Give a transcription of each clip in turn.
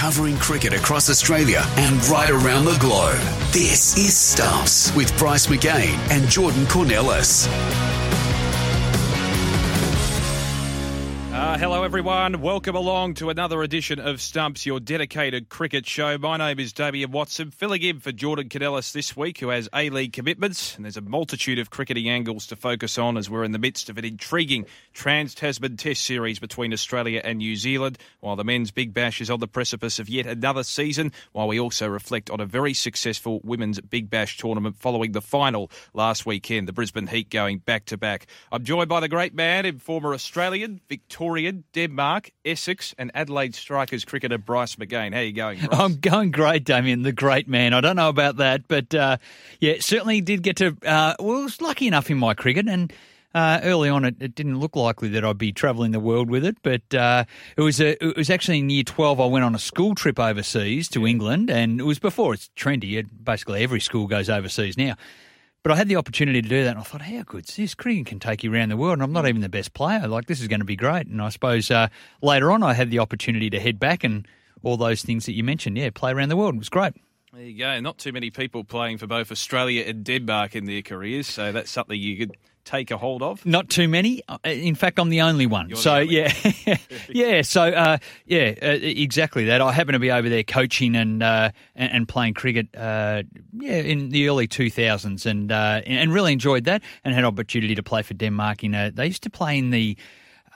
Covering cricket across Australia and right around the globe. This is Stumps with Bryce McGain and Jordan Cornelis. Everyone. Welcome along to another edition of Stumps, your dedicated cricket show. My name is Damien Watson, filling in for Jordan Cadellis this week, who has A League commitments. And there's a multitude of cricketing angles to focus on as we're in the midst of an intriguing Trans Tasman Test series between Australia and New Zealand, while the men's Big Bash is on the precipice of yet another season, while we also reflect on a very successful women's Big Bash tournament following the final last weekend, the Brisbane Heat going back to back. I'm joined by the great man and former Australian, Victorian, Denmark, Essex, and Adelaide Strikers cricketer Bryce McGain. How are you going, Bryce? I'm going great, Damien, the great man. I don't know about that, but uh, yeah, certainly did get to. Uh, well, I was lucky enough in my cricket, and uh, early on, it, it, didn't look likely that I'd be travelling the world with it. But uh, it was a, it was actually in year twelve. I went on a school trip overseas to England, and it was before it's trendy. It, basically, every school goes overseas now. But I had the opportunity to do that, and I thought, how good's this? Cricket can take you around the world, and I'm not even the best player. Like, this is going to be great. And I suppose uh, later on, I had the opportunity to head back and all those things that you mentioned. Yeah, play around the world. It was great. There you go. Not too many people playing for both Australia and Denmark in their careers, so that's something you could take a hold of. Not too many. Uh, In fact, I'm the only one. You're so only yeah, yeah. So uh, yeah, uh, exactly that. I happen to be over there coaching and uh, and, playing cricket. Uh, yeah, in the early 2000s, and uh, and really enjoyed that, and had opportunity to play for Denmark. In a, they used to play in the.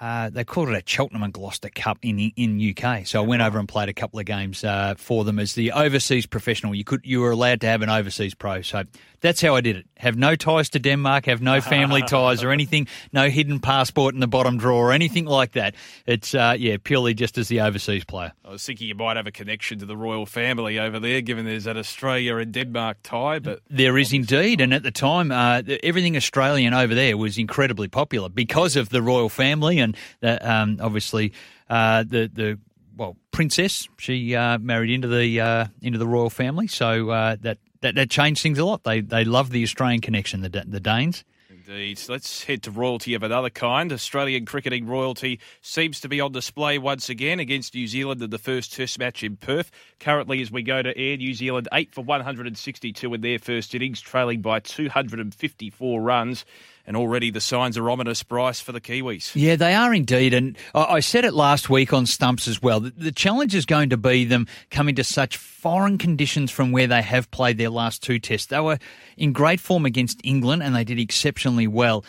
Uh, they called it a Cheltenham and Gloucester Cup in in UK. So I went over and played a couple of games uh, for them as the overseas professional. You could you were allowed to have an overseas pro. So that's how I did it. Have no ties to Denmark. Have no family ties or anything. No hidden passport in the bottom drawer or anything like that. It's uh, yeah purely just as the overseas player. I was thinking you might have a connection to the royal family over there, given there's that Australia and Denmark tie. But There is indeed, and at the time, uh, everything Australian over there was incredibly popular because of the royal family, and the, um, obviously uh, the the well princess she uh, married into the uh, into the royal family, so uh, that, that that changed things a lot. They they love the Australian connection, the the Danes. Indeed. Let's head to royalty of another kind. Australian cricketing royalty seems to be on display once again against New Zealand in the first Test match in Perth. Currently, as we go to air, New Zealand 8 for 162 in their first innings, trailing by 254 runs. And already the signs are ominous, Bryce, for the Kiwis. Yeah, they are indeed. And I said it last week on Stumps as well. The challenge is going to be them coming to such foreign conditions from where they have played their last two tests. They were in great form against England and they did exceptionally well.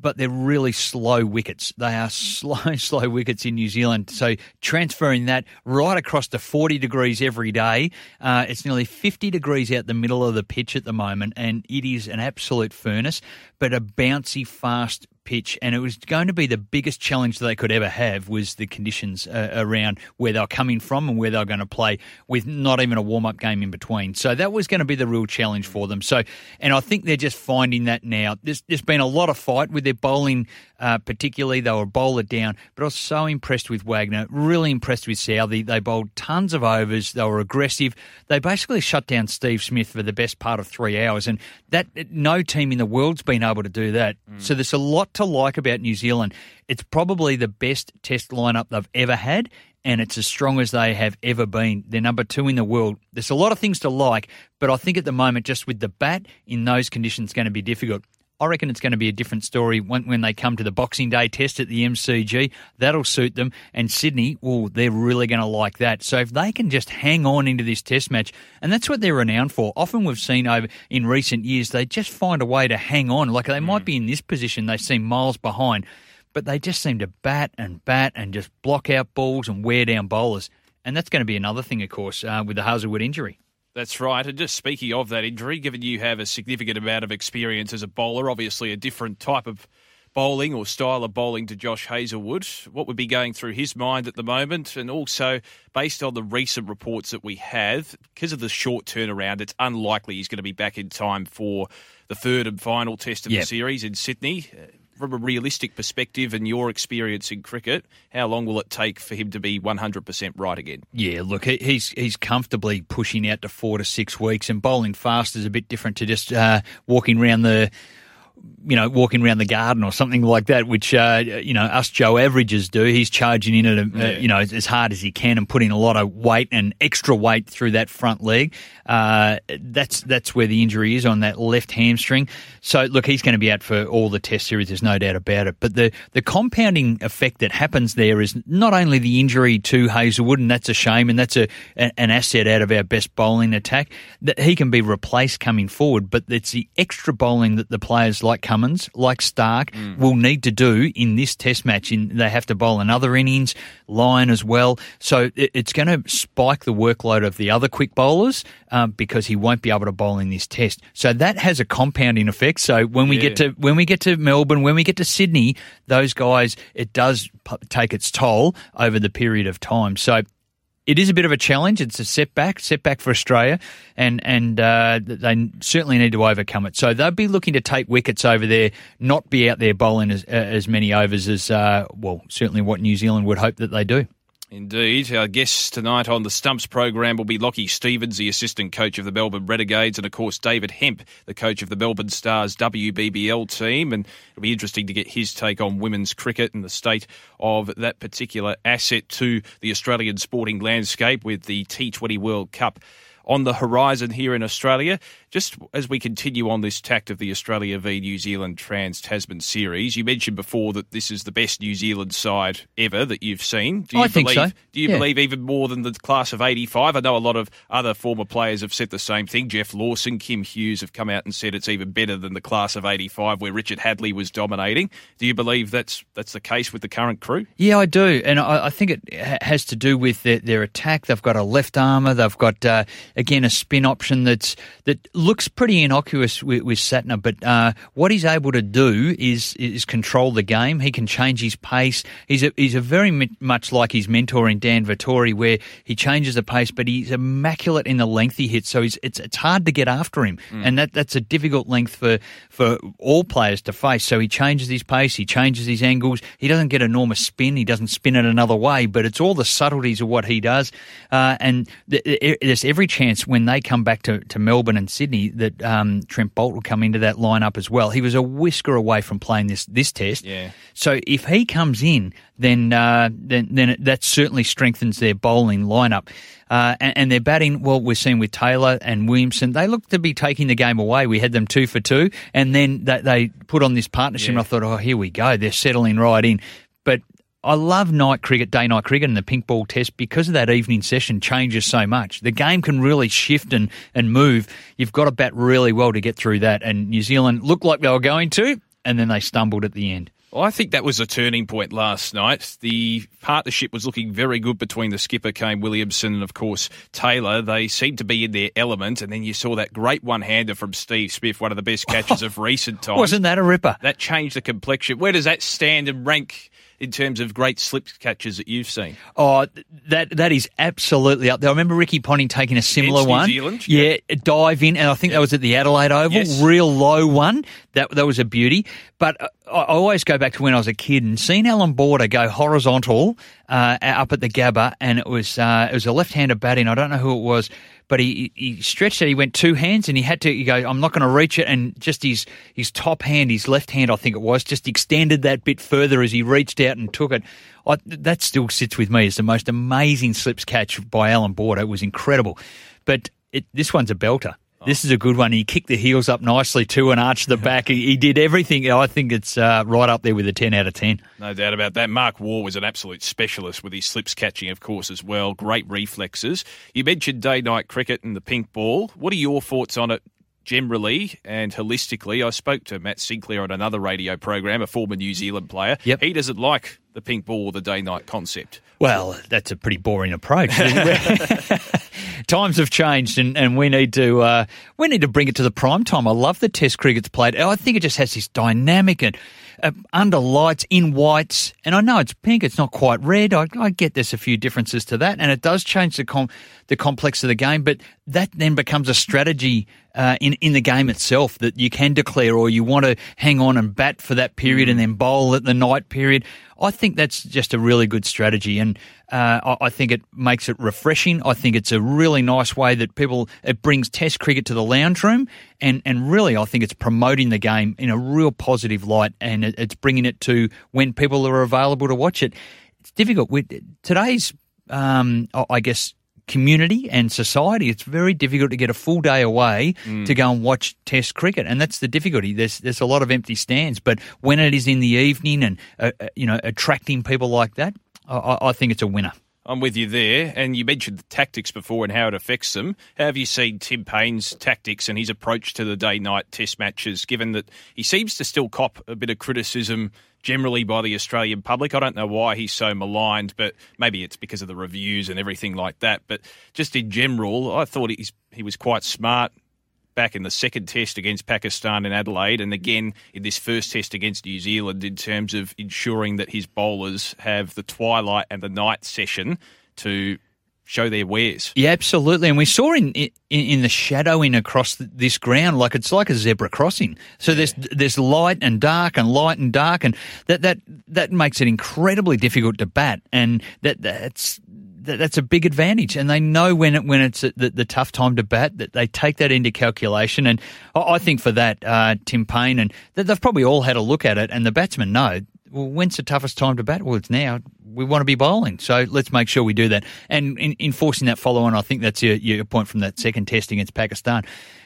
But they're really slow wickets. They are slow, slow wickets in New Zealand. So transferring that right across to 40 degrees every day, uh, it's nearly 50 degrees out the middle of the pitch at the moment, and it is an absolute furnace, but a bouncy, fast pitch, and it was going to be the biggest challenge they could ever have was the conditions uh, around where they were coming from and where they were going to play with not even a warm up game in between. So that was going to be the real challenge for them. So, and I think they're just finding that now. There's, there's been a lot of fight with their bowling, uh, particularly they were bowler down, but I was so impressed with Wagner, really impressed with Southey. They bowled tons of overs. They were aggressive. They basically shut down Steve Smith for the best part of three hours, and that no team in the world's been able to do that. So there's a lot to like about New Zealand. It's probably the best test lineup they've ever had, and it's as strong as they have ever been. They're number two in the world. There's a lot of things to like, but I think at the moment, just with the bat in those conditions, going to be difficult. I reckon it's going to be a different story when, when they come to the Boxing Day test at the MCG. That'll suit them. And Sydney, well, they're really going to like that. So if they can just hang on into this test match, and that's what they're renowned for. Often we've seen over in recent years, they just find a way to hang on. Like they might be in this position, they seem miles behind, but they just seem to bat and bat and just block out balls and wear down bowlers. And that's going to be another thing, of course, uh, with the Hazlewood injury. That's right. And just speaking of that injury, given you have a significant amount of experience as a bowler, obviously a different type of bowling or style of bowling to Josh Hazlewood, what would be going through his mind at the moment? And also, based on the recent reports that we have, because of the short turnaround, it's unlikely he's going to be back in time for the third and final test of Yep. the series in Sydney. From a realistic perspective and your experience in cricket, how long will it take for him to be 100% right again? Yeah, look, he's he's comfortably pushing out to four to six weeks, and bowling fast is a bit different to just uh, walking around the, you know, walking around the garden or something like that, which uh, you know us Joe averages do. He's charging in at a, uh, you know as hard as he can and putting a lot of weight and extra weight through that front leg. Uh, that's that's where the injury is on that left hamstring. So look, he's going to be out for all the Test series. There's no doubt about it. But the the compounding effect that happens there is not only the injury to Hazlewood, and that's a shame, and that's a, a- an asset out of our best bowling attack that he can be replaced coming forward. But it's the extra bowling that the players like Cummins, like Starc, will need to do in this Test match. In they have to bowl another innings, Lyon as well. So it, it's going to spike the workload of the other quick bowlers um, because he won't be able to bowl in this Test. So that has a compounding effect. So when we Yeah. get to when we get to Melbourne, when we get to Sydney, those guys, it does p- take its toll over the period of time. So it is a bit of a challenge. It's a setback, setback for Australia, and and uh, they certainly need to overcome it. So they'll be looking to take wickets over there, not be out there bowling as, uh, as many overs as uh, well. Certainly, what New Zealand would hope that they do. Indeed. Our guests tonight on the Stumps program will be Lockie Stevens, the assistant coach of the Melbourne Renegades, and of course David Hemp, the coach of the Melbourne Stars WBBL team. And it'll be interesting to get his take on women's cricket and the state of that particular asset to the Australian sporting landscape with the T20 World Cup on the horizon here in Australia. Just as we continue on this tact of the Australia v New Zealand Trans Tasman series, you mentioned before that this is the best New Zealand side ever that you've seen. Do you I think believe, so. Do you Yeah. believe even more than the class of 85? I know a lot of other former players have said the same thing. Geoff Lawson, Kim Hughes have come out and said it's even better than the class of 85 where Richard Hadlee was dominating. Do you believe that's that's the case with the current crew? Yeah, I do, and I, I think it has to do with their, their attack. They've got a left armour. They've got uh, again a spin option that's that looks pretty innocuous with, with Santner, but uh, what he's able to do is is control the game. He can change his pace. He's a, he's a very mi- much like his mentor in Dan Vettori, where he changes the pace, but he's immaculate in the length he hits. So it's it's hard to get after him, and that that's a difficult length for for all players to face. So he changes his pace, he changes his angles. He doesn't get enormous spin. He doesn't spin it another way, but it's all the subtleties of what he does. Uh, and th- th- there's every chance when they come back to, to Melbourne and Sydney that um, Trent Boult will come into that lineup as well. He was a whisker away from playing this this test. Yeah. So if he comes in, then uh, then then that certainly strengthens their bowling lineup. Uh, and, and their batting, well, we're seeing with Taylor and Williamson, they look to be taking the game away. We had them two for two, and then they, they put on this partnership. And I thought, oh, here we go. They're settling right in. But I love night cricket, day night cricket, and the pink ball test because of that evening session changes so much. The game can really shift and, and move. You've got to bat really well to get through that. And New Zealand looked like they were going to, and then they stumbled at the end. Well, I think that was a turning point last night. The partnership was looking very good between the skipper, Kane Williamson, and of course Taylor. They seemed to be in their element, and then you saw that great one hander from Steve Smith, one of the best catches of recent times. Wasn't that a ripper? That changed the complexion. Where does that stand and rank in terms of great slip catches that you've seen? Oh, that that is absolutely up there. I remember Ricky Ponting taking a similar New one. Zealand, yeah, a dive in, and I think that was at the Adelaide Oval, Yes. real low one. That that was a beauty. But uh, I always go back to when I was a kid and seen Allan Border go horizontal uh, up at the Gabba, and it was uh, it was a left-hander batting. I don't know who it was. but he he stretched it. He went two hands, and he had to. He go, I'm not going to reach it, and just his his top hand, his left hand, I think it was, just extended that bit further as he reached out and took it. I, that still sits with me as the most amazing slips catch by Allan Border. It was incredible, but it, this one's a belter. This is a good one. He kicked the heels up nicely too and arched the back. He, did everything. I think it's uh, right up there with a 10 out of 10. No doubt about that. Mark Waugh was an absolute specialist with his slips catching, of course, as well. Great reflexes. You mentioned day night cricket and the pink ball. What are your thoughts on it generally and holistically? I spoke to Matt Sinclair on another radio program, a former New Zealand player. Yep. He doesn't like the pink ball or the day night concept. Well, that's a pretty boring approach. Times have changed, and, and we need to uh, we need to bring it to the prime time. I love the Test cricket's played. I think it just has this dynamic and uh, under lights in whites, and I know it's pink. It's not quite red. I, I get there's a few differences to that, and it does change the com- the complex of the game. But that then becomes a strategy uh, in in the game itself that you can declare, or you want to hang on and bat for that period and then bowl at the night period. I think that's just a really good strategy, and uh, I, I think it makes it refreshing. I think it's a really nice way that people it brings Test cricket to the lounge room, and and really I think it's promoting the game in a real positive light, and it, it's bringing it to when people are available to watch it. It's difficult with today's, um, I I guess, community and society, it's very difficult to get a full day away to go and watch Test cricket, and that's the difficulty. There's there's a lot of empty stands, but when it is in the evening and uh, uh, you know attracting people like that, I, I think it's a winner. I'm with you there. And you mentioned the tactics before and how it affects them. How have you seen Tim Paine's tactics and his approach to the day night test matches, given that he seems to still cop a bit of criticism generally by the Australian public? I don't know why he's so maligned, but maybe it's because of the reviews and everything like that. But just in general, I thought he's, he was quite smart back in the second test against Pakistan in Adelaide, and again in this first test against New Zealand, in terms of ensuring that his bowlers have the twilight and the night session to show their wares. Yeah, absolutely. And we saw in in, in the shadowing across this ground, like it's like a zebra crossing. So there's there's light and dark and light and dark, and that that that makes it incredibly difficult to bat. And that that's that, that's a big advantage. And they know when it when it's the, the tough time to bat that they take that into calculation. And I, think for that, uh, Tim Paine and they've probably all had a look at it, and the batsmen know. Well, when's the toughest time to bat? Well, it's now. We want to be bowling, so let's make sure we do that. And in, enforcing that follow on, I think that's your, your point from that second test against Pakistan.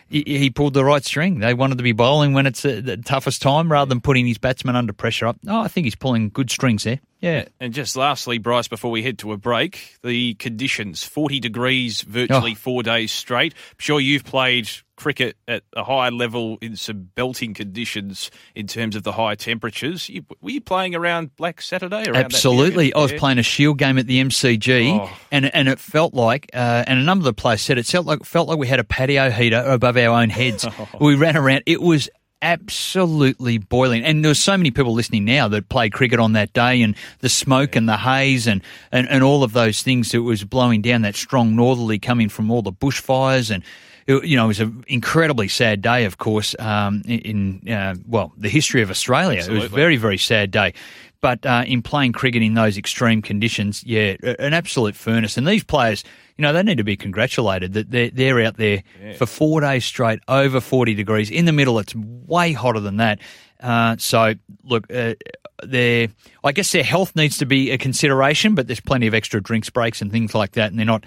He, he pulled the right string. They wanted to be bowling when it's the toughest time rather than putting his batsmen under pressure up. Oh, I think he's pulling good strings there. Yeah. And just lastly, Bryce, before we head to a break, the conditions 40 degrees virtually Oh. four days straight. I'm sure you've played cricket at a high level in some belting conditions in terms of the high temperatures. You, were you playing around Black Saturday? Around Absolutely. I was Yeah. playing a Shield game at the MCG, Oh. and and it felt like, uh, and a number of the players said it felt like felt like we had a patio heater above our own heads. we ran around. It was absolutely boiling, and there were so many people listening now that played cricket on that day, and the smoke and the haze and, and and all of those things that was blowing down that strong northerly coming from all the bushfires and. it- You know, it was an incredibly sad day, of course, um, in, uh, well, the history of Australia. It was a very, very sad day. But uh, in playing cricket in those extreme conditions, yeah, an absolute furnace. And these players, you know, they need to be congratulated that they're, they're out there for four days straight, over 40 degrees. In the middle, it's way hotter than that. Uh, so, look, uh, their, I guess their health needs to be a consideration, but there's plenty of extra drinks breaks and things like that, and they're not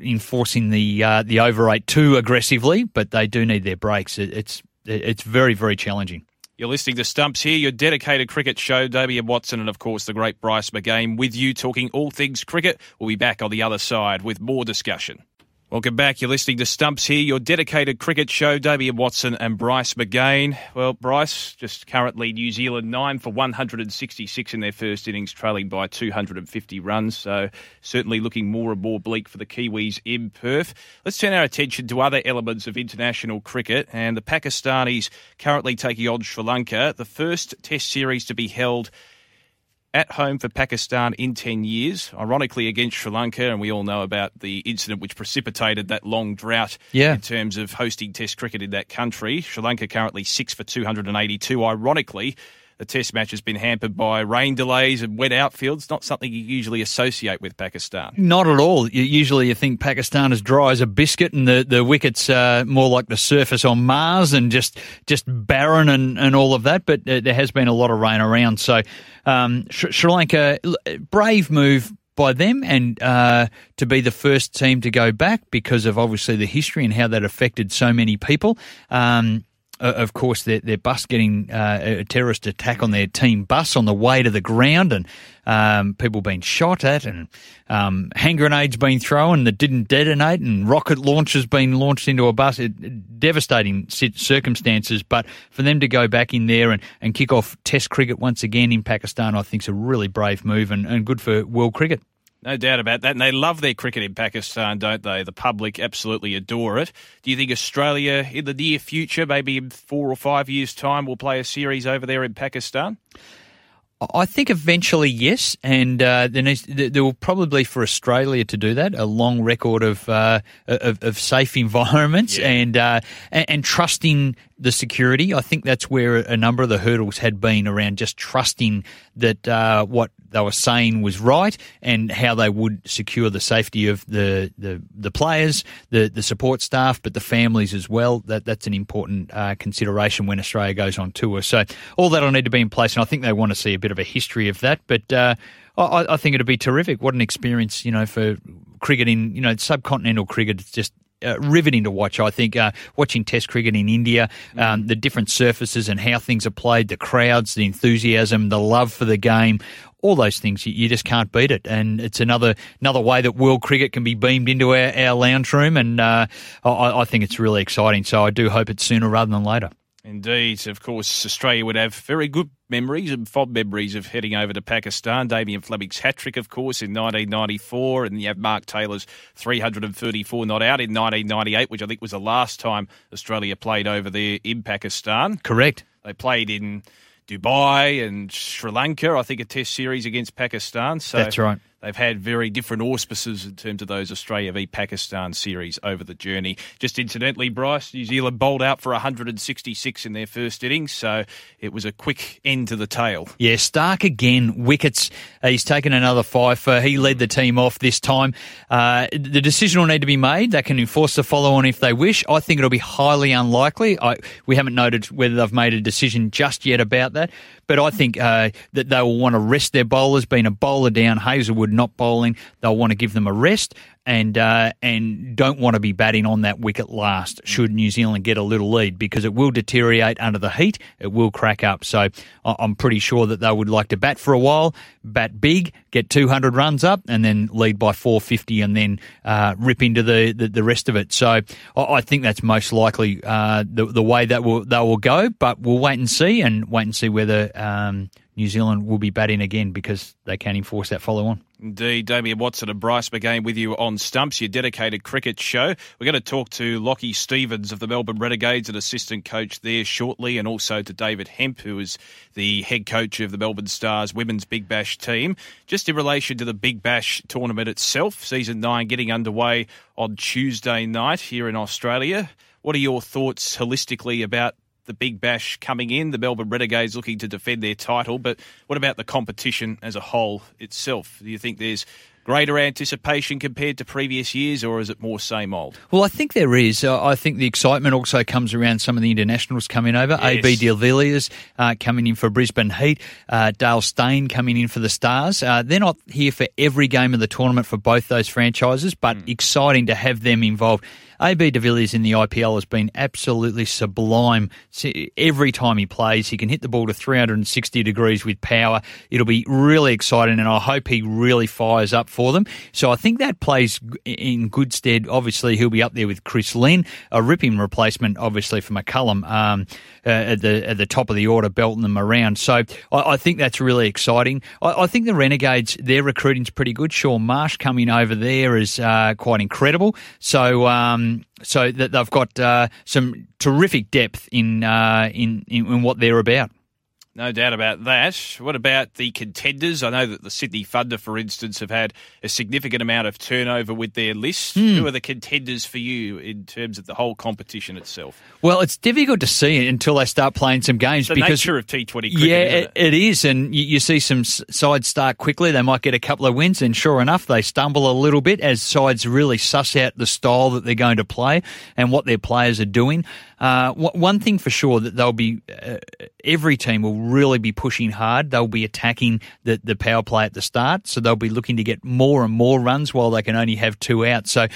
enforcing the uh, the overrate too aggressively, but they do need their breaks. It, it's it's very very challenging. You're listening to Stumps here, your dedicated cricket show. Damian Watson and, of course, the great Bryce McGain with you talking all things cricket. We'll be back on the other side with more discussion. Welcome back. You're listening to Stumps here, your dedicated cricket show. Damian Watson and Bryce McGain. Well, Bryce, just currently New Zealand 9 for 166 in their first innings, trailing by 250 runs. So certainly looking more and more bleak for the Kiwis in Perth. Let's turn our attention to other elements of international cricket. And the Pakistanis currently taking on Sri Lanka, the first test series to be held at home for Pakistan in 10 years, ironically against Sri Lanka. And we all know about the incident which precipitated that long drought Yeah. in terms of hosting Test cricket in that country. Sri Lanka currently 6 for 282. Ironically, the Test match has been hampered by rain delays and wet outfields. Not something you usually associate with Pakistan. Not at all. Usually, you think Pakistan is dry as a biscuit, and the the wickets are more like the surface on Mars and just just barren and, and all of that. But uh, there has been a lot of rain around, so um, Sri Lanka brave move by them and uh, to be the first team to go back because of obviously the history and how that affected so many people. Um, of course, their, their bus getting uh, a terrorist attack on their team bus on the way to the ground, and um, people being shot at, and um, hand grenades being thrown that didn't detonate, and rocket launches being launched into a bus. It, devastating circumstances. But for them to go back in there and, and kick off Test cricket once again in Pakistan, I think is a really brave move and, and good for world cricket. No doubt about that. And they love their cricket in Pakistan, don't they? The public absolutely adore it. Do you think Australia, in the near future, maybe in four or five years' time, will play a series over there in Pakistan? I think eventually, yes, and uh, there, needs, there will probably for Australia to do that a long record of uh, of, of, safe environments yeah. and, uh, and, and trusting the security. I think that's where a number of the hurdles had been around just trusting that uh, what they were saying was right and how they would secure the safety of the the, the players, the the support staff, but the families as well. That that's an important uh, consideration when Australia goes on tour. So all that will need to be in place, and I think they want to see a bit of a history of that. But uh, I, I think it'd be terrific. What an experience, you know, for cricket in you know subcontinental cricket. It's just uh, riveting to watch. I think uh, watching Test cricket in India, um, mm. the different surfaces and how things are played, the crowds, the enthusiasm, the love for the game, all those things, you, you, just can't beat it. And it's another another way that world cricket can be beamed into our, our lounge room, and uh, I, I think it's really exciting. So I do hope it's sooner rather than later. Indeed. Of course, Australia would have very good memories and fond memories of heading over to Pakistan. Damien Fleming's hat trick, of course, in 1994, and you have Mark Taylor's 334 not out in 1998, which I think was the last time Australia played over there in Pakistan. Correct. They played in Dubai and Sri Lanka, I think, a test series against Pakistan. So That's right. They've had very different auspices in terms of those Australia v Pakistan series over the journey. Just incidentally, Bryce, New Zealand bowled out for 166 in their first innings, so it was a quick end to the tail. Yeah, Starc again, wickets. Uh, he's taken another five. Uh, he led the team off this time. Uh, the decision will need to be made. They can enforce the follow on if they wish. I think it'll be highly unlikely. I, we haven't noted whether they've made a decision just yet about that, but I think uh, that they will want to rest their bowlers. Being a bowler down, Hazlewood not bowling. They'll want to give them a rest and uh, and don't want to be batting on that wicket last should New Zealand get a little lead because it will deteriorate under the heat. It will crack up. So I'm pretty sure that they would like to bat for a while, bat big, get 200 runs up, and then lead by 450, and then uh, rip into the, the, the rest of it. So I think that's most likely uh, the the way that will they will go. But we'll wait and see, and wait and see whether. Um, New Zealand will be batting again because they can enforce that follow on. Indeed, Damien Watson and Bryce McGain with you on Stumps, your dedicated cricket show. We're going to talk to Lockie Stevens of the Melbourne Renegades, an assistant coach there shortly, and also to David Hemp, who is the head coach of the Melbourne Stars women's Big Bash team. Just in relation to the Big Bash tournament itself, season nine getting underway on Tuesday night here in Australia. What are your thoughts holistically about the Big Bash coming in, the Melbourne Renegades looking to defend their title. But what about the competition as a whole itself? Do you think there's greater anticipation compared to previous years, or is it more same old? Well, I think there is. Uh, I think the excitement also comes around some of the internationals coming over. Yes. AB de Villiers uh, coming in for Brisbane Heat, uh, Dale Steyn coming in for the Stars. Uh, they're not here for every game of the tournament for both those franchises, but mm. exciting to have them involved. AB de Villiers in the IPL has been absolutely sublime. Every time he plays, he can hit the ball to 360 degrees with power. It'll be really exciting, and I hope he really fires up for them. So I think that plays in good stead. Obviously, he'll be up there with Chris Lynn, a ripping replacement, obviously, for McCullum um, uh, at, the, at the top of the order, belting them around. So I, I think that's really exciting. I, I, think the Renegades, their recruiting's pretty good. Shaun Marsh coming over there is uh, quite incredible. So, um, so that they've got uh, some terrific depth in, uh, in, in in what they're about. No doubt about that. What about the contenders? I know that the Sydney Thunder, for instance, have had a significant amount of turnover with their list. Hmm. Who are the contenders for you in terms of the whole competition itself? Well, it's difficult to see until they start playing some games The because nature of T20 cricket, yeah, it, it is, and you, you see some sides start quickly. They might get a couple of wins, and sure enough, they stumble a little bit as sides really suss out the style that they're going to play and what their players are doing. Uh, one thing for sure that they'll be uh, every team will really be pushing hard. They'll be attacking the the power play at the start, so they'll be looking to get more and more runs while they can only have two out. So.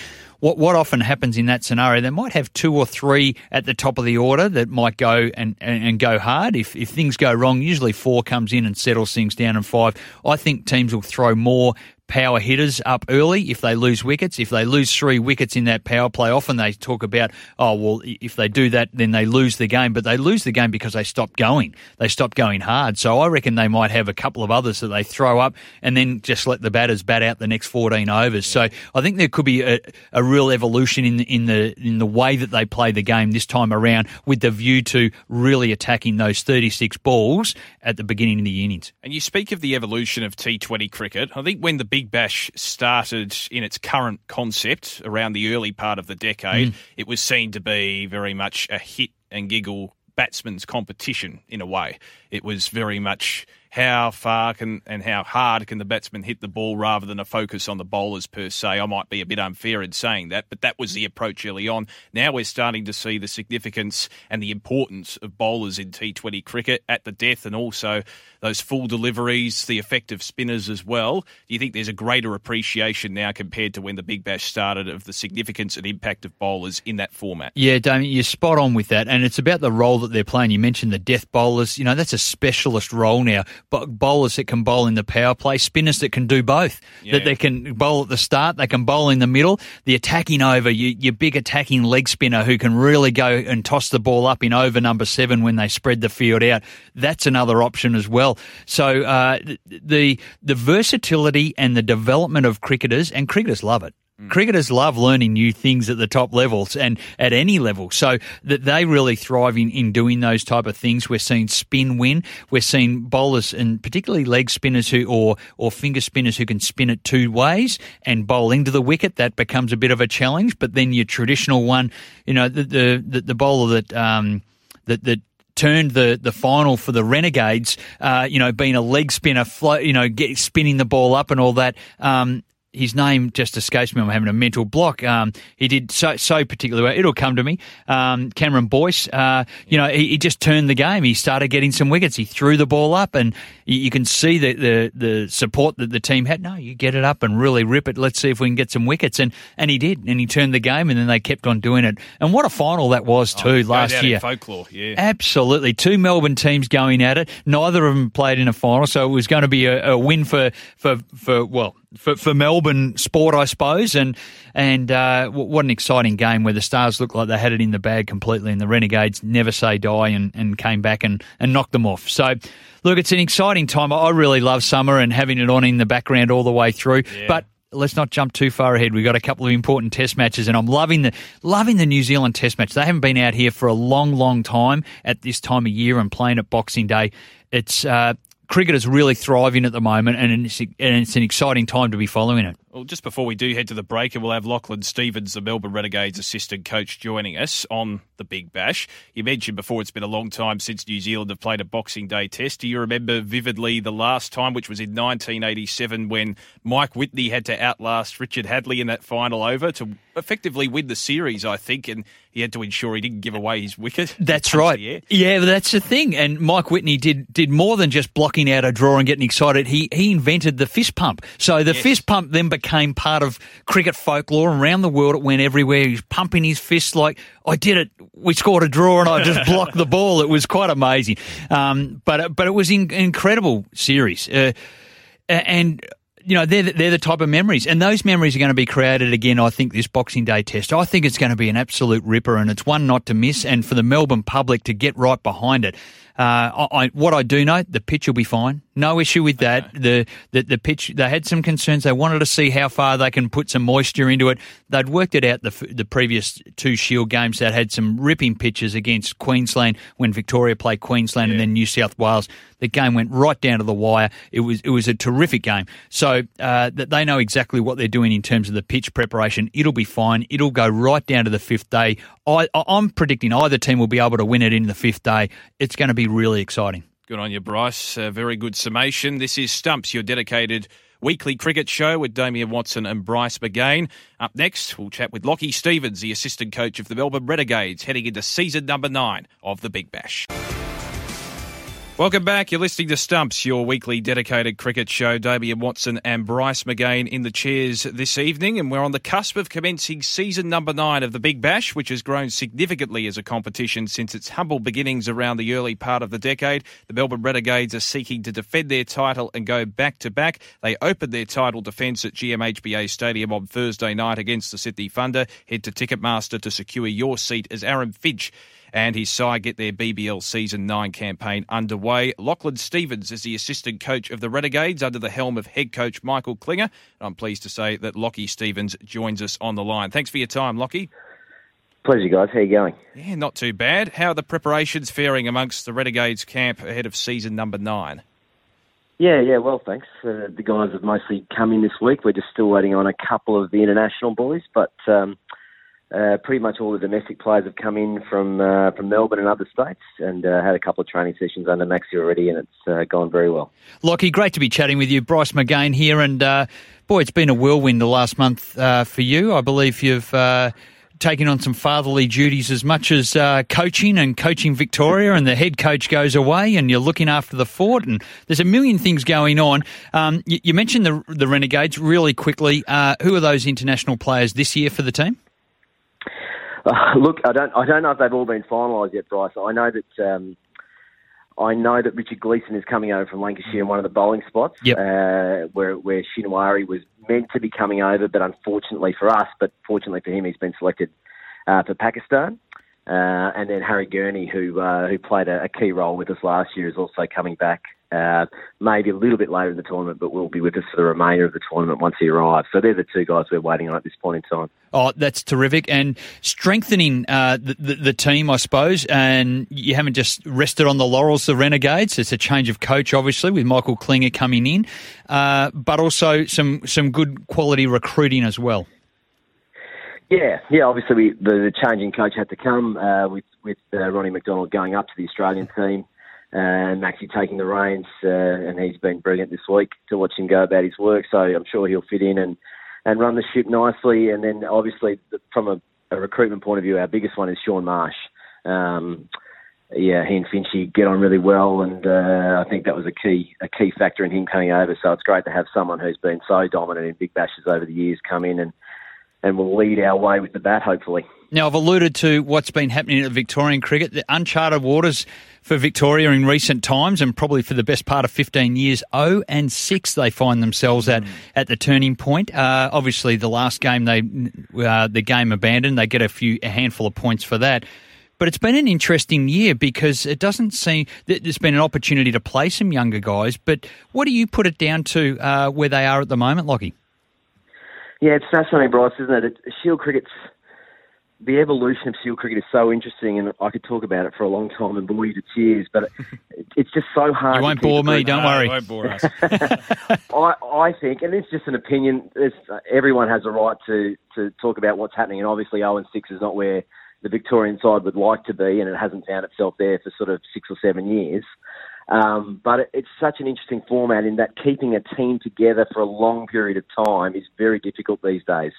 What what often happens in that scenario, they might have two or three at the top of the order that might go and, and, and go hard. If if things go wrong, usually four comes in and settles things down, and five. I think teams will throw more power hitters up early if they lose wickets. If they lose three wickets in that power play, often they talk about, oh, well, if they do that, then they lose the game. But they lose the game because they stop going. They stop going hard. So I reckon they might have a couple of others that they throw up and then just let the batters bat out the next 14 overs. So I think there could be a, a real evolution in the, in the in the way that they play the game this time around with the view to really attacking those 36 balls at the beginning of the innings. And you speak of the evolution of T20 cricket. I think when the Big Bash started in its current concept around the early part of the decade, mm. it was seen to be very much a hit and giggle batsman's competition in a way. It was very much how far can and how hard can the batsman hit the ball rather than a focus on the bowlers per se. I might be a bit unfair in saying that, but that was the approach early on. Now we're starting to see the significance and the importance of bowlers in T20 cricket at the death and also those full deliveries, the effective spinners as well. Do you think there's a greater appreciation now compared to when the Big Bash started of the significance and impact of bowlers in that format? Yeah, Damien, you're spot on with that. And it's about the role that they're playing. You mentioned the death bowlers. You know, that's a specialist role now. But bowlers that can bowl in the power play, spinners that can do both. Yeah. That they can bowl at the start, they can bowl in the middle. The attacking over, you, your big attacking leg spinner who can really go and toss the ball up in over number seven when they spread the field out. That's another option as well. So uh, the the versatility and the development of cricketers, and cricketers love it. Cricketers love learning new things at the top levels and at any level. So that they really thrive in, in doing those type of things. We're seeing spin win. We're seeing bowlers and particularly leg spinners who or or finger spinners who can spin it two ways and bowl into the wicket. That becomes a bit of a challenge. But then your traditional one, you know, the the the, the bowler that um that that turned the, the final for the Renegades, uh, you know, being a leg spinner, you know, get, spinning the ball up and all that. Um, his name just escapes me. I'm having a mental block. Um, he did so so particularly well. It'll come to me. Um, Cameron Boyce. Uh, you know, he, he just turned the game. He started getting some wickets. He threw the ball up, and you, you can see the, the the support that the team had. No, you get it up and really rip it. Let's see if we can get some wickets. And and he did. And he turned the game, and then they kept on doing it. And what a final that was too Go last year. folklore, yeah. Absolutely. Two Melbourne teams going at it. Neither of them played in a final, so it was going to be a, a win for, for, for well, for, for Melbourne sport, I suppose. And and uh, what an exciting game where the Stars looked like they had it in the bag completely, and the Renegades never say die and, and came back and, and knocked them off. So, look, it's an exciting time. I really love summer and having it on in the background all the way through. But let's not jump too far ahead. We've got a couple of important test matches, and I'm loving the loving the New Zealand test match. They haven't been out here for a long, long time at this time of year and playing at Boxing Day. It's uh, cricket is really thriving at the moment, and it's, and it's an exciting time to be following it. Well, just before we do head to the break, we'll have Lachlan Stevens, the Melbourne Renegades assistant coach, joining us on the Big Bash. You mentioned before it's been a long time since New Zealand have played a Boxing Day test. Do you remember vividly the last time, which was in 1987, when Mike Whitney had to outlast Richard Hadlee in that final over to effectively win the series, I think, and he had to ensure he didn't give away his wicket. That's right. Yeah, that's the thing. And Mike Whitney did did more than just blocking out a draw and getting excited. He he invented the fist pump. So the fist pump then became part of cricket folklore around the world. It went everywhere. He was pumping his fists like I did it. We scored a draw and I just blocked the ball. It was quite amazing. Um, but but it was an incredible series. Uh, and you know they're the, they're the type of memories, and those memories are going to be created again. I think this Boxing Day test. I think it's going to be an absolute ripper, and it's one not to miss. And for the Melbourne public to get right behind it, uh, I, I, what I do know, the pitch will be fine. No issue with that. The, the the pitch they had some concerns. They wanted to see how far they can put some moisture into it. They'd worked it out the the previous two Shield games that had some ripping pitches against Queensland when Victoria played Queensland yeah. and then New South Wales. The game went right down to the wire. It was it was a terrific game. So uh, that they know exactly what they're doing in terms of the pitch preparation. It'll be fine. It'll go right down to the fifth day. I, I'm predicting either team will be able to win it in the fifth day. It's going to be really exciting. Good on you, Bryce. A very good summation. This is Stumps, your dedicated weekly cricket show with Damien Watson and Bryce McGain. Up next, we'll chat with Lockie Stevens, the assistant coach of the Melbourne Renegades, heading into season number nine of the Big Bash. Welcome back. You're listening to Stumps, your weekly dedicated cricket show. Damien Watson and Bryce McGain in the chairs this evening, and we're on the cusp of commencing season number nine of the Big Bash, which has grown significantly as a competition since its humble beginnings around the early part of the decade. The Melbourne Renegades are seeking to defend their title and go back to back. They opened their title defence at GMHBA Stadium on Thursday night against the Sydney Thunder. Head to Ticketmaster to secure your seat as Aaron Finch and his side get their BBL Season 9 campaign underway. Lachlan Stevens is the assistant coach of the Renegades under the helm of head coach Michael Klinger. I'm pleased to say that Lockie Stevens joins us on the line. Thanks for your time, Lockie. Pleasure, guys. How are you going? Yeah, not too bad. How are the preparations faring amongst the Renegades camp ahead of season number nine? Yeah, yeah, well, thanks. Uh, the guys have mostly come in this week. We're just still waiting on a couple of the international boys, but um, uh, pretty much all the domestic players have come in from uh, from Melbourne and other states, and uh, had a couple of training sessions under Maxi already, and it's uh, gone very well. Lockie, great to be chatting with you. Bryce McGain here, and uh, boy, it's been a whirlwind the last month uh, for you. I believe you've. Taken on some fatherly duties as much as coaching and coaching Victoria, and the head coach goes away, and you're looking after the fort, and there's a million things going on. Um, you, you, mentioned the the Renegades really quickly. who are those international players this year for the team? Uh, look, I don't, I don't know if they've all been finalised yet, Bryce. I know that, um, I know that Richard Gleeson is coming over from Lancashire in one of the bowling spots, yep. uh, where where Shinwari was meant to be coming over, but unfortunately for us, but fortunately for him, he's been selected uh, for Pakistan. Uh, and then Harry Gurney, who uh, who played a, a, key role with us last year, is also coming back. Uh, maybe a little bit later in the tournament, but will be with us for the remainder of the tournament once he arrives. So they're the two guys we're waiting on at this point in time. Oh, that's terrific, and strengthening uh, the, the, the team, I suppose. And you haven't just rested on the laurels, the Renegades. It's a change of coach, obviously, with Michael Klinger coming in, uh, but also some some good quality recruiting as well. Yeah, yeah. Obviously, we, the, the changing coach had to come uh, with with uh, Ronnie McDonald going up to the Australian team and Maxi taking the reins. Uh, and he's been brilliant this week to watch him go about his work. So I'm sure he'll fit in and and run the ship nicely. And then obviously from a, a recruitment point of view, our biggest one is Shaun Marsh. Um, yeah, he and Finchy get on really well, and uh, I think that was a key a key factor in him coming over. So it's great to have someone who's been so dominant in big bashes over the years come in and and will lead our way with the bat, hopefully. Now, I've alluded to what's been happening at Victorian cricket, the uncharted waters for Victoria in recent times, and probably for the best part of 15 years. 0 and 6 they find themselves at, at the turning point. Uh, obviously, the last game, they uh, the game abandoned. They get a few a handful of points for that. But it's been an interesting year because it doesn't seem that there's been an opportunity to play some younger guys. But what do you put it down to uh, where they are at the moment, Lockie? Yeah, it's fascinating, Bryce, isn't it? it Shield cricket's the evolution of Shield cricket is so interesting, and I could talk about it for a long time and bore you to tears. But it, it's just so hard. You won't bore me, don't no, worry. won't bore us. I, I think, and it's just an opinion. Uh, everyone has a right to to talk about what's happening, and obviously, 0 and 6 is not where the Victorian side would like to be, and it hasn't found itself there for sort of six or seven years. Um, but it, it's such an interesting format in that keeping a team together for a long period of time is very difficult these days.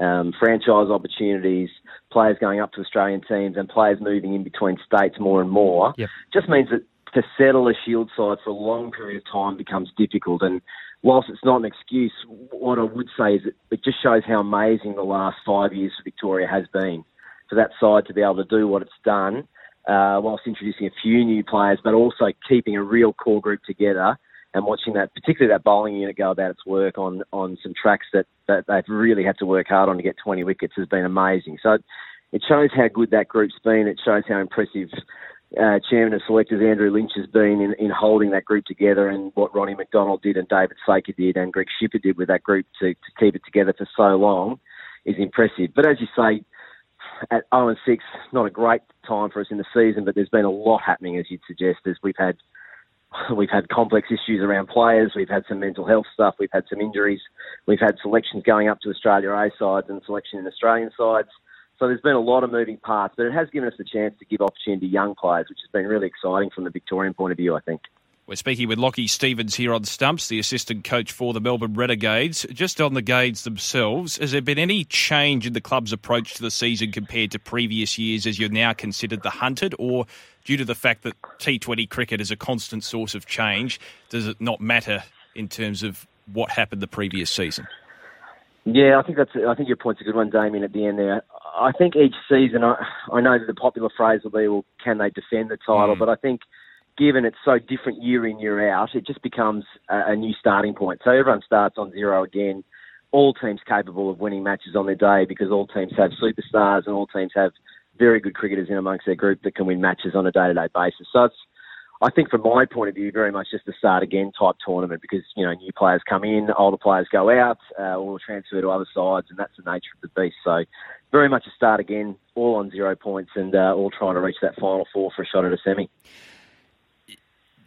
Um, franchise opportunities, players going up to Australian teams, and players moving in between states more and more yep. just means that to settle a Shield side for a long period of time becomes difficult. And whilst it's not an excuse, what I would say is it just shows how amazing the last five years for Victoria has been for that side to be able to do what it's done uh, whilst introducing a few new players, but also keeping a real core group together and watching that, particularly that bowling unit go about its work on, on some tracks that, that they've really had to work hard on to get 20 wickets has been amazing. So it shows how good that group's been. It shows how impressive uh, chairman of selectors Andrew Lynch has been in, in holding that group together, and what Ronnie McDonald did, and David Saker did, and Greg Shipperd did with that group to, to keep it together for so long, is impressive. But as you say, at 0 and 6, not a great time for us in the season, but there's been a lot happening, as you'd suggest, as we've had we've had complex issues around players, we've had some mental health stuff, we've had some injuries, we've had selections going up to Australia A sides and selection in Australian sides. So there's been a lot of moving parts, but it has given us the chance to give opportunity to young players, which has been really exciting from the Victorian point of view, I think. We're speaking with Lockie Stevens here on Stumps, the assistant coach for the Melbourne Renegades. Just on the Gades themselves, has there been any change in the club's approach to the season compared to previous years as you're now considered the hunted, or due to the fact that T20 cricket is a constant source of change, does it not matter in terms of what happened the previous season? Yeah, I think that's. I think your point's a good one, Damien. At the end there, I think each season, I, I know that the popular phrase will be, "Well, can they defend the title?" Mm. But I think given it's so different year in, year out, it just becomes a, a new starting point. So everyone starts on zero again. All teams capable of winning matches on their day because all teams have superstars and all teams have very good cricketers in amongst their group that can win matches on a day-to-day basis. So it's, I think from my point of view, very much just a start again type tournament because you know new players come in, older players go out, uh, or transfer to other sides, and that's the nature of the beast. So very much a start again, all on zero points, and uh, all trying to reach that final four for a shot at a semi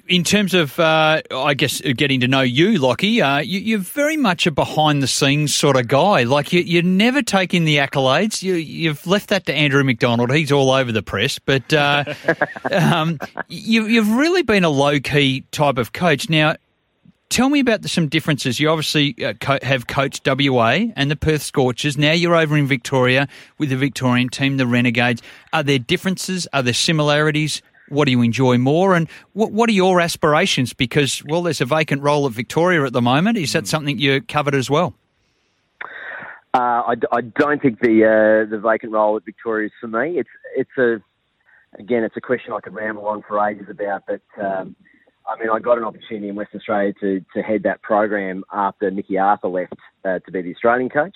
in terms of, uh, I guess, getting to know you, Lockie, uh, you, are very much a behind the scenes sort of guy. Like you, you're never taking the accolades. You, have left that to Andrew McDonald. He's all over the press, but uh, um, you, you've really been a low key type of coach. Now, tell me about the, some differences. You obviously uh, co- have coached WA and the Perth Scorchers. Now you're over in Victoria with the Victorian team, the Renegades. Are there differences? Are there similarities? What do you enjoy more, and what, what are your aspirations? Because well, there's a vacant role at Victoria at the moment. Is that mm. something you covered as well? Uh, I, I, don't think the uh, the vacant role at Victoria is for me. It's it's a again, it's a question I could ramble on for ages about. But um, I mean, I got an opportunity in Western Australia to to head that program after Mickey Arthur left uh, to be the Australian coach,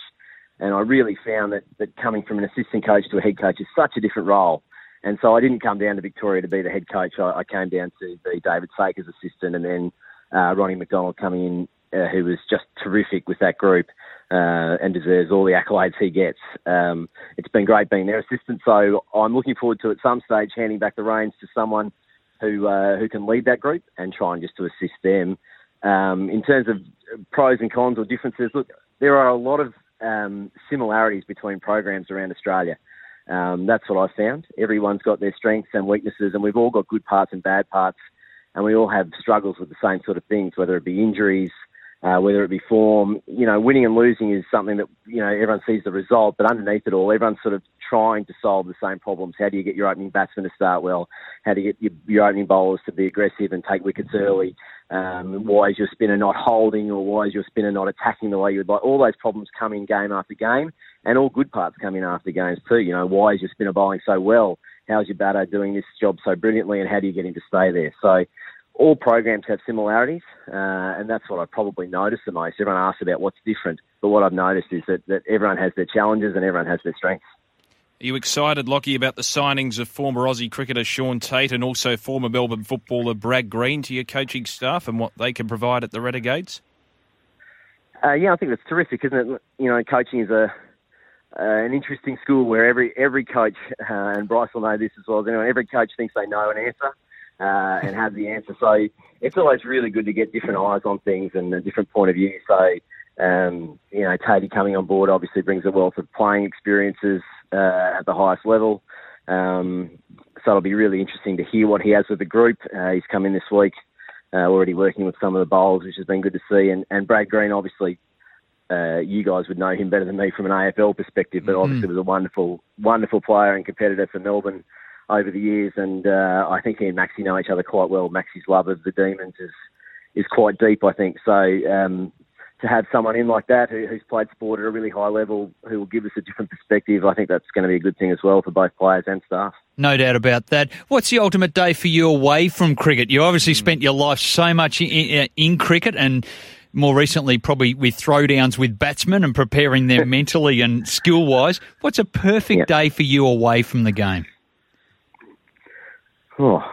and I really found that that coming from an assistant coach to a head coach is such a different role. And so I didn't come down to Victoria to be the head coach. I, I came down to be David Saker's assistant, and then uh, Ronnie McDonald coming in, uh, who was just terrific with that group uh, and deserves all the accolades he gets. Um, it's been great being their assistant, so I'm looking forward to at some stage handing back the reins to someone who uh, who can lead that group and try and just to assist them. Um, in terms of pros and cons or differences, look, there are a lot of um, similarities between programs around Australia. Um, that's what I found. Everyone's got their strengths and weaknesses, and we've all got good parts and bad parts, and we all have struggles with the same sort of things, whether it be injuries, uh, whether it be form. You know, winning and losing is something that you know everyone sees the result, but underneath it all, everyone's sort of trying to solve the same problems. How do you get your opening batsman to start well? How do you get your, your opening bowlers to be aggressive and take wickets early? Um, why is your spinner not holding, or why is your spinner not attacking the way you would like? All those problems come in game after game, and all good parts come in after games too. You know, why is your spinner bowling so well? How's your batter doing this job so brilliantly, and how do you get him to stay there? So, all programs have similarities, uh, and that's what I probably noticed the most. Everyone asks about what's different, but what I've noticed is that, that everyone has their challenges and everyone has their strengths. Are you excited, Lockie, about the signings of former Aussie cricketer Shaun Tait and also former Melbourne footballer Brad Green to your coaching staff and what they can provide at the Renegades? Uh, yeah, I think that's terrific, isn't it? You know, coaching is a uh, an interesting school where every every coach, uh, and Bryce will know this as well as anyone, every coach thinks they know an answer uh, and have the answer. So it's always really good to get different eyes on things and a different point of view. So, um, you know, Tatey coming on board obviously brings a wealth of playing experiences uh, at the highest level. Um, so it'll be really interesting to hear what he has with the group. Uh, he's come in this week, uh, already working with some of the bowls, which has been good to see. And, and Brad Green, obviously, uh, you guys would know him better than me from an AFL perspective, but mm-hmm. obviously was a wonderful, wonderful player and competitor for Melbourne over the years. And uh, I think he and Maxi know each other quite well. Maxi's love of the Demons is is quite deep, I think. So um, to have someone in like that who, who's played sport at a really high level who will give us a different perspective, I think that's going to be a good thing as well for both players and staff. No doubt about that. What's the ultimate day for you away from cricket? You obviously mm. spent your life so much in, in, in cricket and more recently probably with throwdowns with batsmen and preparing them mentally and skill wise. What's a perfect day for you away from the game? Oh,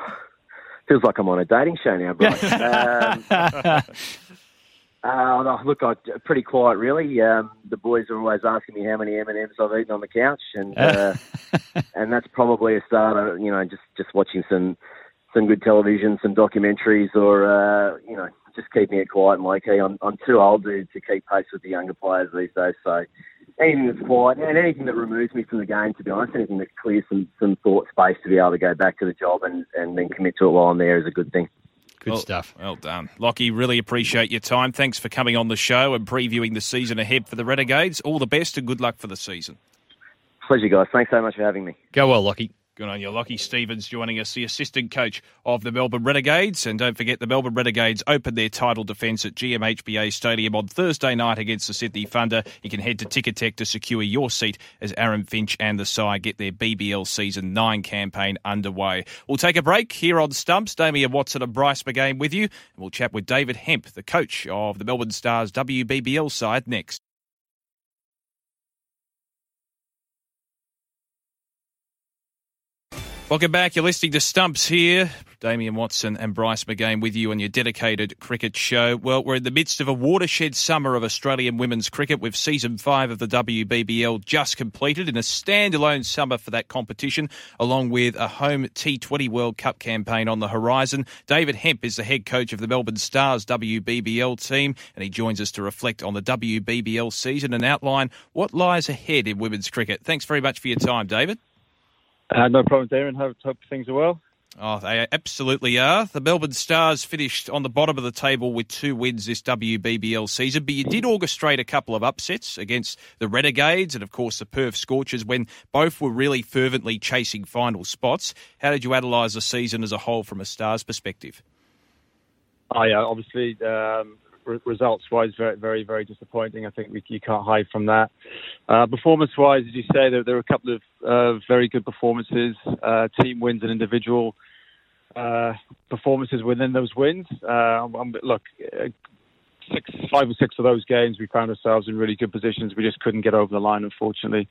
feels like I'm on a dating show now, Bryce. um, uh, look, I pretty quiet, really. Um, the boys are always asking me how many M and M's I've eaten on the couch, and uh, and that's probably a start. Of, you know, just just watching some some good television, some documentaries, or uh, you know, just keeping it quiet and low key. I'm I'm too old to to keep pace with the younger players these days, so anything that's quiet and anything that removes me from the game, to be honest, anything that clears some, some thought space to be able to go back to the job and, and then commit to it while I'm there is a good thing. Good well, stuff. Well done. Lockie, really appreciate your time. Thanks for coming on the show and previewing the season ahead for the Renegades. All the best and good luck for the season. Pleasure, guys. Thanks so much for having me. Go well, Lockie. Good on you. Lockie Stevens joining us, the assistant coach of the Melbourne Renegades. And don't forget, the Melbourne Renegades open their title defence at GMHBA Stadium on Thursday night against the Sydney Thunder. You can head to Ticketek to secure your seat as Aaron Finch and the side get their BBL Season 9 campaign underway. We'll take a break here on Stumps. Damien Watson and Bryce McGain with you. And we'll chat with David Hemp, the coach of the Melbourne Stars WBBL side, next. Welcome back. You're listening to Stumps here. Damien Watson and Bryce McGain with you on your dedicated cricket show. Well, we're in the midst of a watershed summer of Australian women's cricket with season five of the WBBL just completed in a standalone summer for that competition, along with a home T20 World Cup campaign on the horizon. David Hemp is the head coach of the Melbourne Stars WBBL team, and he joins us to reflect on the WBBL season and outline what lies ahead in women's cricket. Thanks very much for your time, David. Uh, no problems, Darren. Hope, hope things are well. Oh, they absolutely are. The Melbourne Stars finished on the bottom of the table with two wins this WBBL season, but you did orchestrate a couple of upsets against the Renegades and, of course, the Perth Scorchers when both were really fervently chasing final spots. How did you analyse the season as a whole from a Stars perspective? Oh, yeah, obviously, um, re- results wise, very, very, very disappointing. I think we, you can't hide from that. Uh, performance wise, as you say, there, there were a couple of uh, very good performances, uh, team wins and individual uh, performances within those wins. Uh, look, six, five or six of those games, we found ourselves in really good positions. We just couldn't get over the line, unfortunately.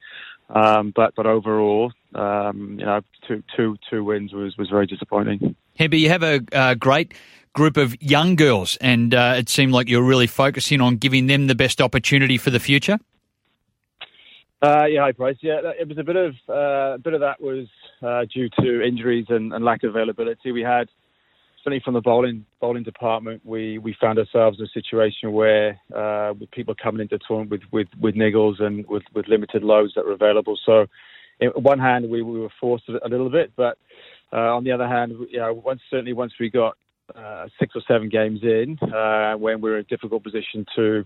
Um, but but overall, um, you know, two two two wins was was very disappointing. Hemby, you have a uh, great group of young girls, and uh, it seemed like you're really focusing on giving them the best opportunity for the future. Uh, yeah, hi Bryce. Yeah, it was a bit of uh, a bit of that was uh, due to injuries and, and, lack of availability. We had certainly from the bowling bowling department, we, we found ourselves in a situation where uh, with people coming into tournament with, with, with niggles and with, with limited loads that were available. So, on one hand, we, we were forced a little bit, but uh, on the other hand, you know, once certainly once we got uh, six or seven games in, uh, when we were in a difficult position to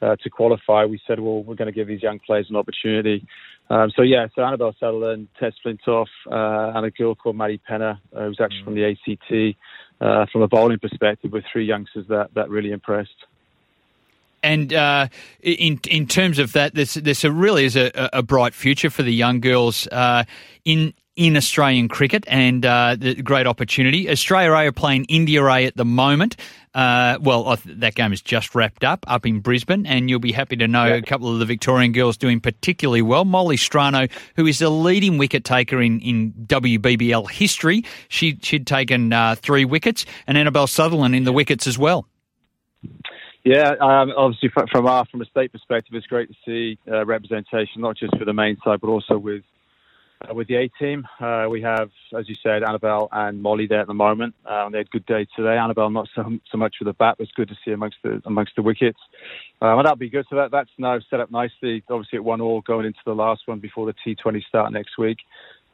uh, to qualify, we said, well, we're going to give these young players an opportunity. Um, so yeah, so Annabelle Sutherland, Tess Flintoff, uh, and a girl called Maddie Penner, uh, who's actually from the ACT. Uh, from a bowling perspective, with three youngsters that that really impressed. And uh, in in terms of that, this this really is a, a bright future for the young girls uh, in in Australian cricket and uh, the great opportunity. Australia A are playing India A at the moment. Uh, well, that game is just wrapped up up in Brisbane, and you'll be happy to know a couple of the Victorian girls doing particularly well. Molly Strano, who is the leading wicket taker in, in WBBL history, she, she'd taken uh, three wickets, and Annabelle Sutherland in the wickets as well. Yeah, um, obviously from our from a state perspective, it's great to see uh, representation, not just for the main side, but also with uh, with the A team. Uh, we have, as you said, Annabelle and Molly there at the moment. Um, they had a good day today. Annabelle not so so much with the bat, but it's good to see amongst the amongst the wickets. Um, and that'll be good. So that that's now set up nicely. Obviously, at one all going into the last one before the T20 start next week.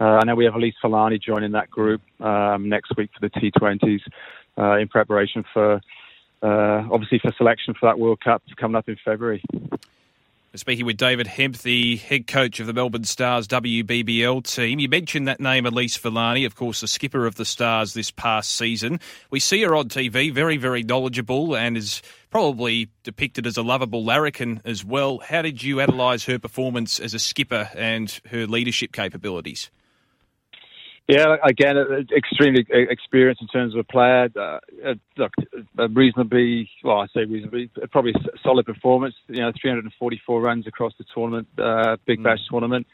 Uh, then we have Elise Villani joining that group um, next week for the T20s uh, in preparation for. Uh, obviously, for selection for that World Cup coming up in February. Speaking with David Hemp, the head coach of the Melbourne Stars WBBL team. You mentioned that name, Elise Villani, of course, the skipper of the Stars this past season. We see her on TV, very, very knowledgeable and is probably depicted as a lovable larrikin as well. How did you analyse her performance as a skipper and her leadership capabilities? Yeah, again, extremely experienced in terms of a player. Uh, uh look, a reasonably, well, I say reasonably, probably solid performance. You know, 344 runs across the tournament, uh, Big Bash mm. tournament.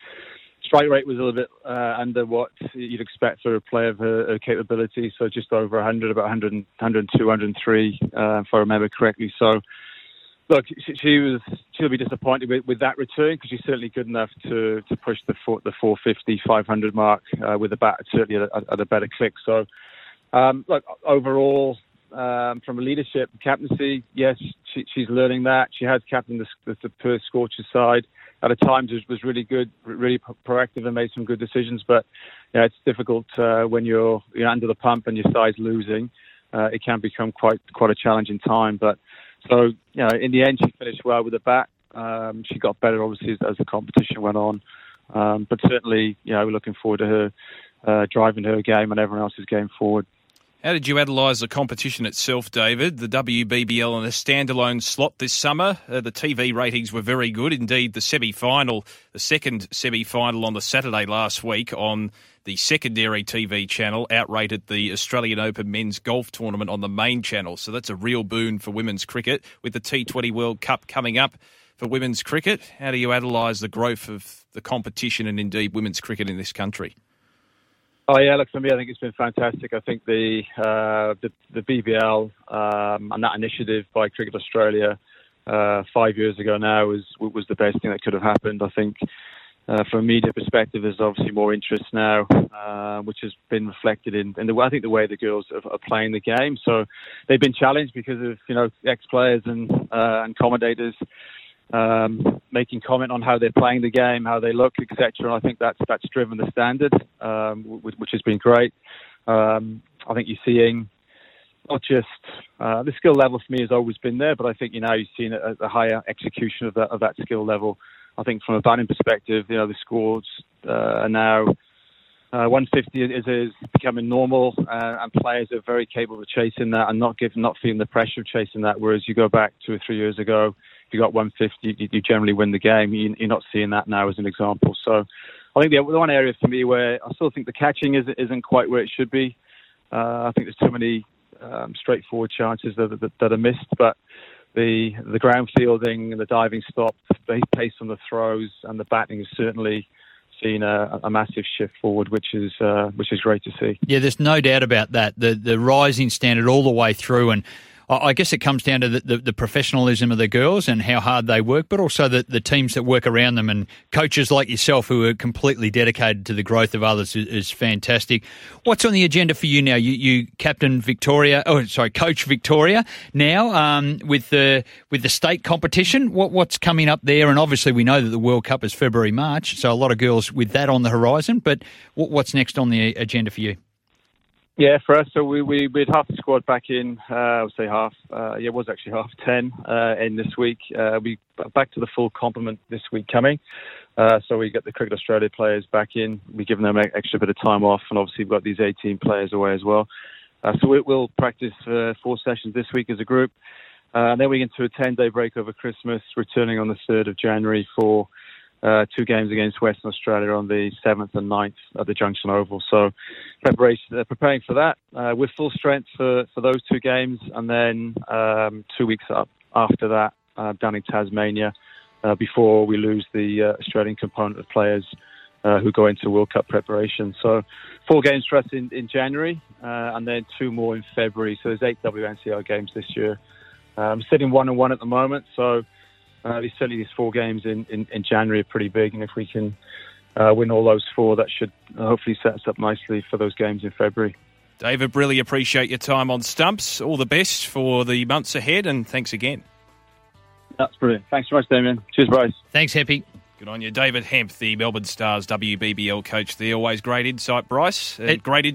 strike rate was a little bit uh, under what you'd expect for a player of her, her capability, so just over 100, about 100, 102, 103, uh, if I remember correctly. So, look, she, she was she'll be disappointed with, with that return because she's certainly good enough to, to push the four, the 450, 500 mark uh, with a bat certainly at a, at a better click. So, um, look, overall, um, from a leadership captaincy, yes, she, she's learning that. She has captained the, the, Perth Scorchers side. At a time was, was really good, really proactive, and made some good decisions. But yeah, it's difficult uh, when you're you're under the pump and your side's losing. Uh, it can become quite quite a challenging time. But so you know, in the end, she finished well with the back. Um, she got better, obviously, as, as the competition went on. Um, but certainly, you know, we're looking forward to her uh, driving her game and everyone else's game forward. How did you analyse the competition itself, David? The WBBL in a standalone slot this summer. Uh, the TV ratings were very good. Indeed, the semi final, the second semi final on the Saturday last week on the secondary TV channel, outrated the Australian Open men's golf tournament on the main channel. So that's a real boon for women's cricket with the T20 World Cup coming up for women's cricket. How do you analyse the growth of the competition and indeed women's cricket in this country? Oh yeah, look for me, I think it's been fantastic. I think the uh, the, the BBL um, and that initiative by Cricket Australia uh, five years ago now was was the best thing that could have happened. I think uh, from a media perspective, there's obviously more interest now, uh, which has been reflected in, in the I think the way the girls are, are, playing the game. So they've been challenged because of you know ex players and uh, and commentators um, making comment on how they're playing the game, how they look, etc. And I think that's that's driven the standard, um, which, has been great. Um, I think you're seeing not just uh, the skill level for me has always been there, but I think you know you're seeing a, a higher execution of that of that skill level. I think from a batting perspective, you know the scores uh, are now. Uh, 150 is, is becoming normal, uh, and players are very capable of chasing that and not giving, not feeling the pressure of chasing that. Whereas you go back two or three years ago, you got 150, you, generally win the game. You, are not seeing that now as an example. So I think the, one area for me where I still think the catching is, isn't quite where it should be. Uh, I think there's too many um, straightforward chances that, that, that, are missed, but the the ground fielding and the diving stop, the pace on the throws and the batting has certainly seen a, a, massive shift forward, which is uh, which is great to see. Yeah, there's no doubt about that. The the rising standard all the way through, and I guess it comes down to the, the, the, professionalism of the girls and how hard they work, but also the, the teams that work around them and coaches like yourself who are completely dedicated to the growth of others is, is fantastic. What's on the agenda for you now? You, you captain Victoria, oh sorry, coach Victoria now um, with the with the state competition. What what's coming up there? And obviously we know that the World Cup is February March, so a lot of girls with that on the horizon. But what, what's next on the agenda for you? Yeah, for us, so we we we had half the squad back in. Uh, I would say half. Uh, yeah, it was actually half ten uh, in this week. Uh, we back to the full complement this week coming. Uh, so we get the Cricket Australia players back in. We're giving them an extra bit of time off, and obviously we've got these 18 players away as well. Uh, so we, will practice uh, four sessions this week as a group, Uh, and then we get into a 10-day break over Christmas, returning on the 3rd of January for uh, two games against Western Australia on the 7th and 9th at the Junction Oval. So preparation, uh, preparing for that uh, with full strength for, for those two games, and then um, two weeks up after that uh, down in Tasmania uh, before we lose the uh, Australian component of players. who go into World Cup preparation? So, four games for us in, in January, and then two more in February. So, there's eight WNCL games this year. I'm sitting one and one at the moment, so uh, certainly these four games in, in, in, January are pretty big, and if we can uh, win all those four, that should hopefully set us up nicely for those games in February. David, really appreciate your time on Stumps. All the best for the months ahead, and thanks again. That's brilliant. Thanks so much, Damien. Cheers, Bryce. Thanks, Happy. Good on you, David Hemp, the Melbourne Stars WBBL coach. The always great insight, Bryce. Uh, great.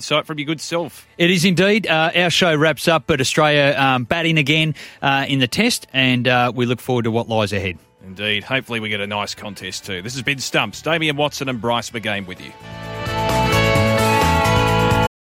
Sight from your good self. It is indeed. Uh, our show wraps up, but Australia um, batting again uh, in the test, and uh, we look forward to what lies ahead. Indeed. Hopefully, we get a nice contest too. This has been Stumps. Damien Watson and Bryce McGain with you.